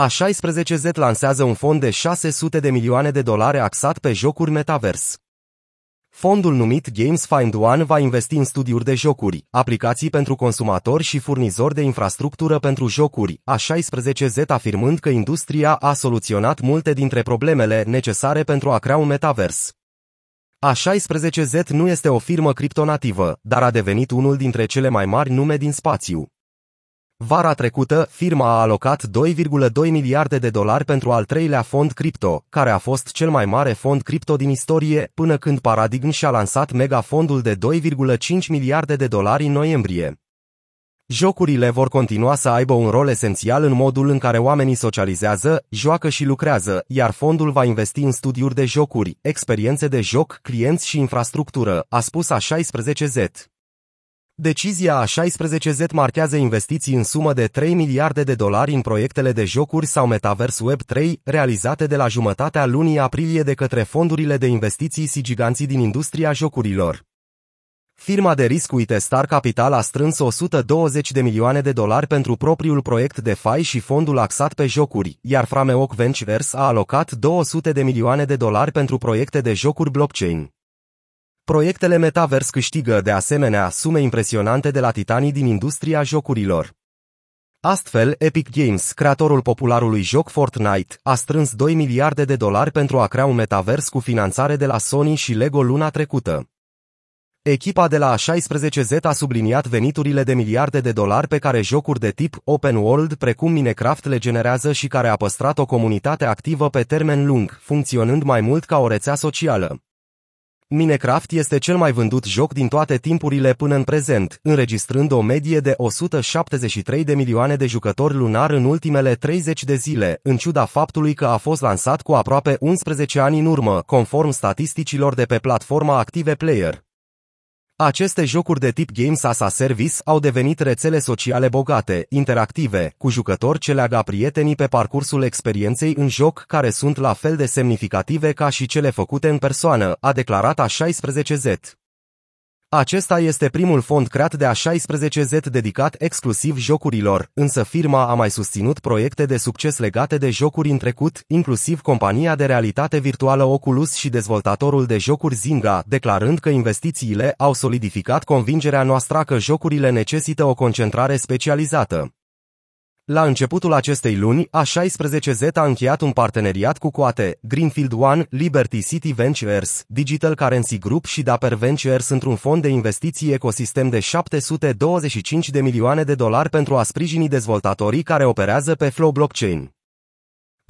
A16Z lansează un fond de 600 de milioane de dolari axat pe jocuri metavers. Fondul numit Games Find One va investi în studiuri de jocuri, aplicații pentru consumatori și furnizori de infrastructură pentru jocuri, A16Z afirmând că industria a soluționat multe dintre problemele necesare pentru a crea un metavers. A16Z nu este o firmă criptonativă, dar a devenit unul dintre cele mai mari nume din spațiu. Vara trecută, firma a alocat 2,2 miliarde de dolari pentru al treilea fond cripto, care a fost cel mai mare fond cripto din istorie, până când Paradigm și-a lansat megafondul de 2,5 miliarde de dolari în noiembrie. Jocurile vor continua să aibă un rol esențial în modul în care oamenii socializează, joacă și lucrează, iar fondul va investi în studiuri de jocuri, experiențe de joc, clienți și infrastructură, a spus a 16Z. Decizia A16Z marchează investiții în sumă de 3 miliarde de dolari în proiectele de jocuri sau Metaverse Web 3, realizate de la jumătatea lunii aprilie de către fondurile de investiții și giganții din industria jocurilor. Firma de risc Uite Star Capital a strâns 120 de milioane de dolari pentru propriul proiect de fai și fondul axat pe jocuri, iar Frameoc Ventures a alocat 200 de milioane de dolari pentru proiecte de jocuri blockchain. Proiectele Metaverse câștigă de asemenea sume impresionante de la titanii din industria jocurilor. Astfel, Epic Games, creatorul popularului joc Fortnite, a strâns 2 miliarde de dolari pentru a crea un metavers cu finanțare de la Sony și Lego luna trecută. Echipa de la A16Z a subliniat veniturile de miliarde de dolari pe care jocuri de tip open world precum Minecraft le generează și care a păstrat o comunitate activă pe termen lung, funcționând mai mult ca o rețea socială. Minecraft este cel mai vândut joc din toate timpurile până în prezent, înregistrând o medie de 173 de milioane de jucători lunar în ultimele 30 de zile, în ciuda faptului că a fost lansat cu aproape 11 ani în urmă, conform statisticilor de pe platforma Active Player. Aceste jocuri de tip Games as a Service au devenit rețele sociale bogate, interactive, cu jucători ce leagă prietenii pe parcursul experienței în joc care sunt la fel de semnificative ca și cele făcute în persoană, a declarat a 16Z. Acesta este primul fond creat de A16Z dedicat exclusiv jocurilor, însă firma a mai susținut proiecte de succes legate de jocuri în trecut, inclusiv compania de realitate virtuală Oculus și dezvoltatorul de jocuri Zynga, declarând că investițiile au solidificat convingerea noastră că jocurile necesită o concentrare specializată. La începutul acestei luni, A16Z a încheiat un parteneriat cu Coate, Greenfield One, Liberty City Ventures, Digital Currency Group și Dapper Ventures într-un fond de investiții ecosistem de 725 de milioane de dolari pentru a sprijini dezvoltatorii care operează pe Flow Blockchain.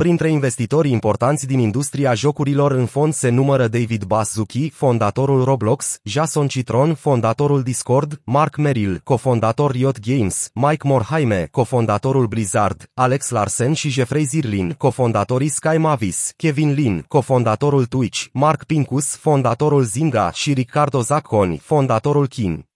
Printre investitorii importanți din industria jocurilor în fond se numără David Baszucki, fondatorul Roblox, Jason Citron, fondatorul Discord, Mark Merrill, cofondator Riot Games, Mike Morhaime, cofondatorul Blizzard, Alex Larsen și Jeffrey Zirlin, cofondatorii Sky Mavis, Kevin Lin, cofondatorul Twitch, Mark Pincus, fondatorul Zynga și Ricardo Zacconi, fondatorul Kin.